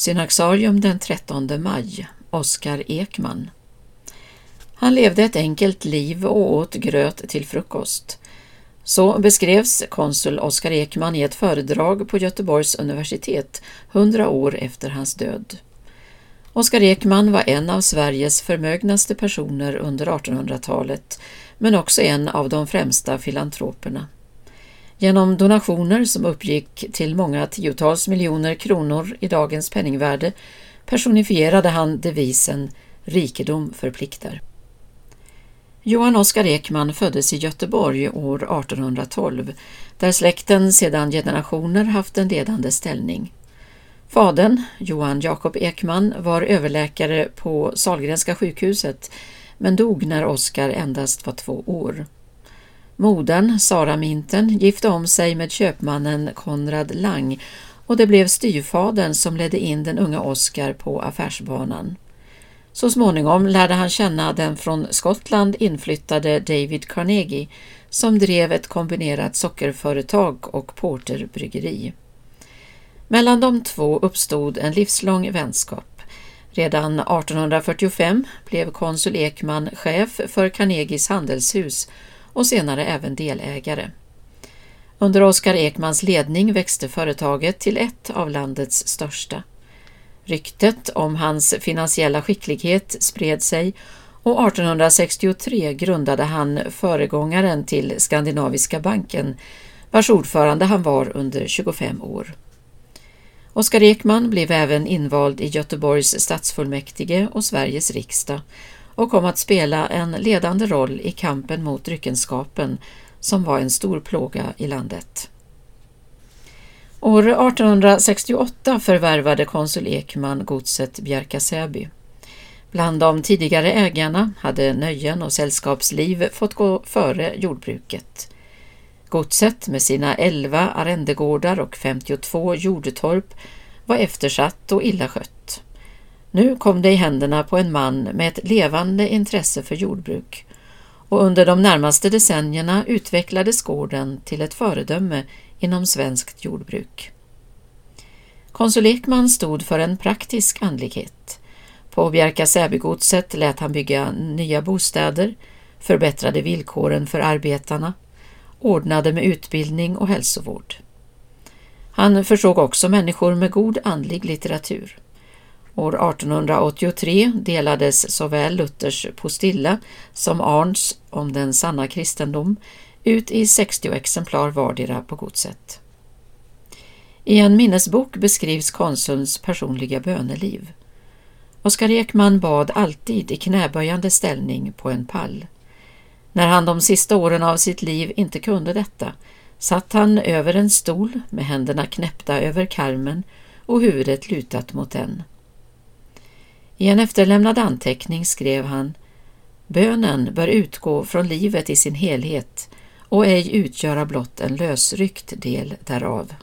Synaxarium den 13 maj Oskar Ekman Han levde ett enkelt liv och åt gröt till frukost. Så beskrevs konsul Oskar Ekman i ett föredrag på Göteborgs universitet hundra år efter hans död. Oskar Ekman var en av Sveriges förmögnaste personer under 1800-talet men också en av de främsta filantroperna. Genom donationer som uppgick till många tiotals miljoner kronor i dagens penningvärde personifierade han devisen ”rikedom förpliktar”. Johan Oskar Ekman föddes i Göteborg år 1812 där släkten sedan generationer haft en ledande ställning. Fadern, Johan Jakob Ekman, var överläkare på Salgrenska sjukhuset men dog när Oskar endast var två år. Modern, Sara Minten, gifte om sig med köpmannen Konrad Lang och det blev styvfadern som ledde in den unga Oscar på affärsbanan. Så småningom lärde han känna den från Skottland inflyttade David Carnegie som drev ett kombinerat sockerföretag och porterbryggeri. Mellan de två uppstod en livslång vänskap. Redan 1845 blev konsul Ekman chef för Carnegies handelshus och senare även delägare. Under Oskar Ekmans ledning växte företaget till ett av landets största. Ryktet om hans finansiella skicklighet spred sig och 1863 grundade han föregångaren till Skandinaviska banken vars ordförande han var under 25 år. Oskar Ekman blev även invald i Göteborgs stadsfullmäktige och Sveriges riksdag och kom att spela en ledande roll i kampen mot dryckenskapen som var en stor plåga i landet. År 1868 förvärvade konsul Ekman godset Bjärka-Säby. Bland de tidigare ägarna hade nöjen och sällskapsliv fått gå före jordbruket. Godset med sina 11 arrendegårdar och 52 jordtorp var eftersatt och illa skött. Nu kom det i händerna på en man med ett levande intresse för jordbruk och under de närmaste decennierna utvecklades gården till ett föredöme inom svenskt jordbruk. Konsul Ekman stod för en praktisk andlighet. På Bjärka Säbygodset lät han bygga nya bostäder, förbättrade villkoren för arbetarna, ordnade med utbildning och hälsovård. Han försåg också människor med god andlig litteratur. År 1883 delades såväl Luthers Postilla som Arns om den sanna kristendom ut i 60 exemplar vardera på godset. I en minnesbok beskrivs konsulns personliga böneliv. Oskar Ekman bad alltid i knäböjande ställning på en pall. När han de sista åren av sitt liv inte kunde detta satt han över en stol med händerna knäppta över karmen och huvudet lutat mot den. I en efterlämnad anteckning skrev han Bönen bör utgå från livet i sin helhet och ej utgöra blott en lösryckt del därav.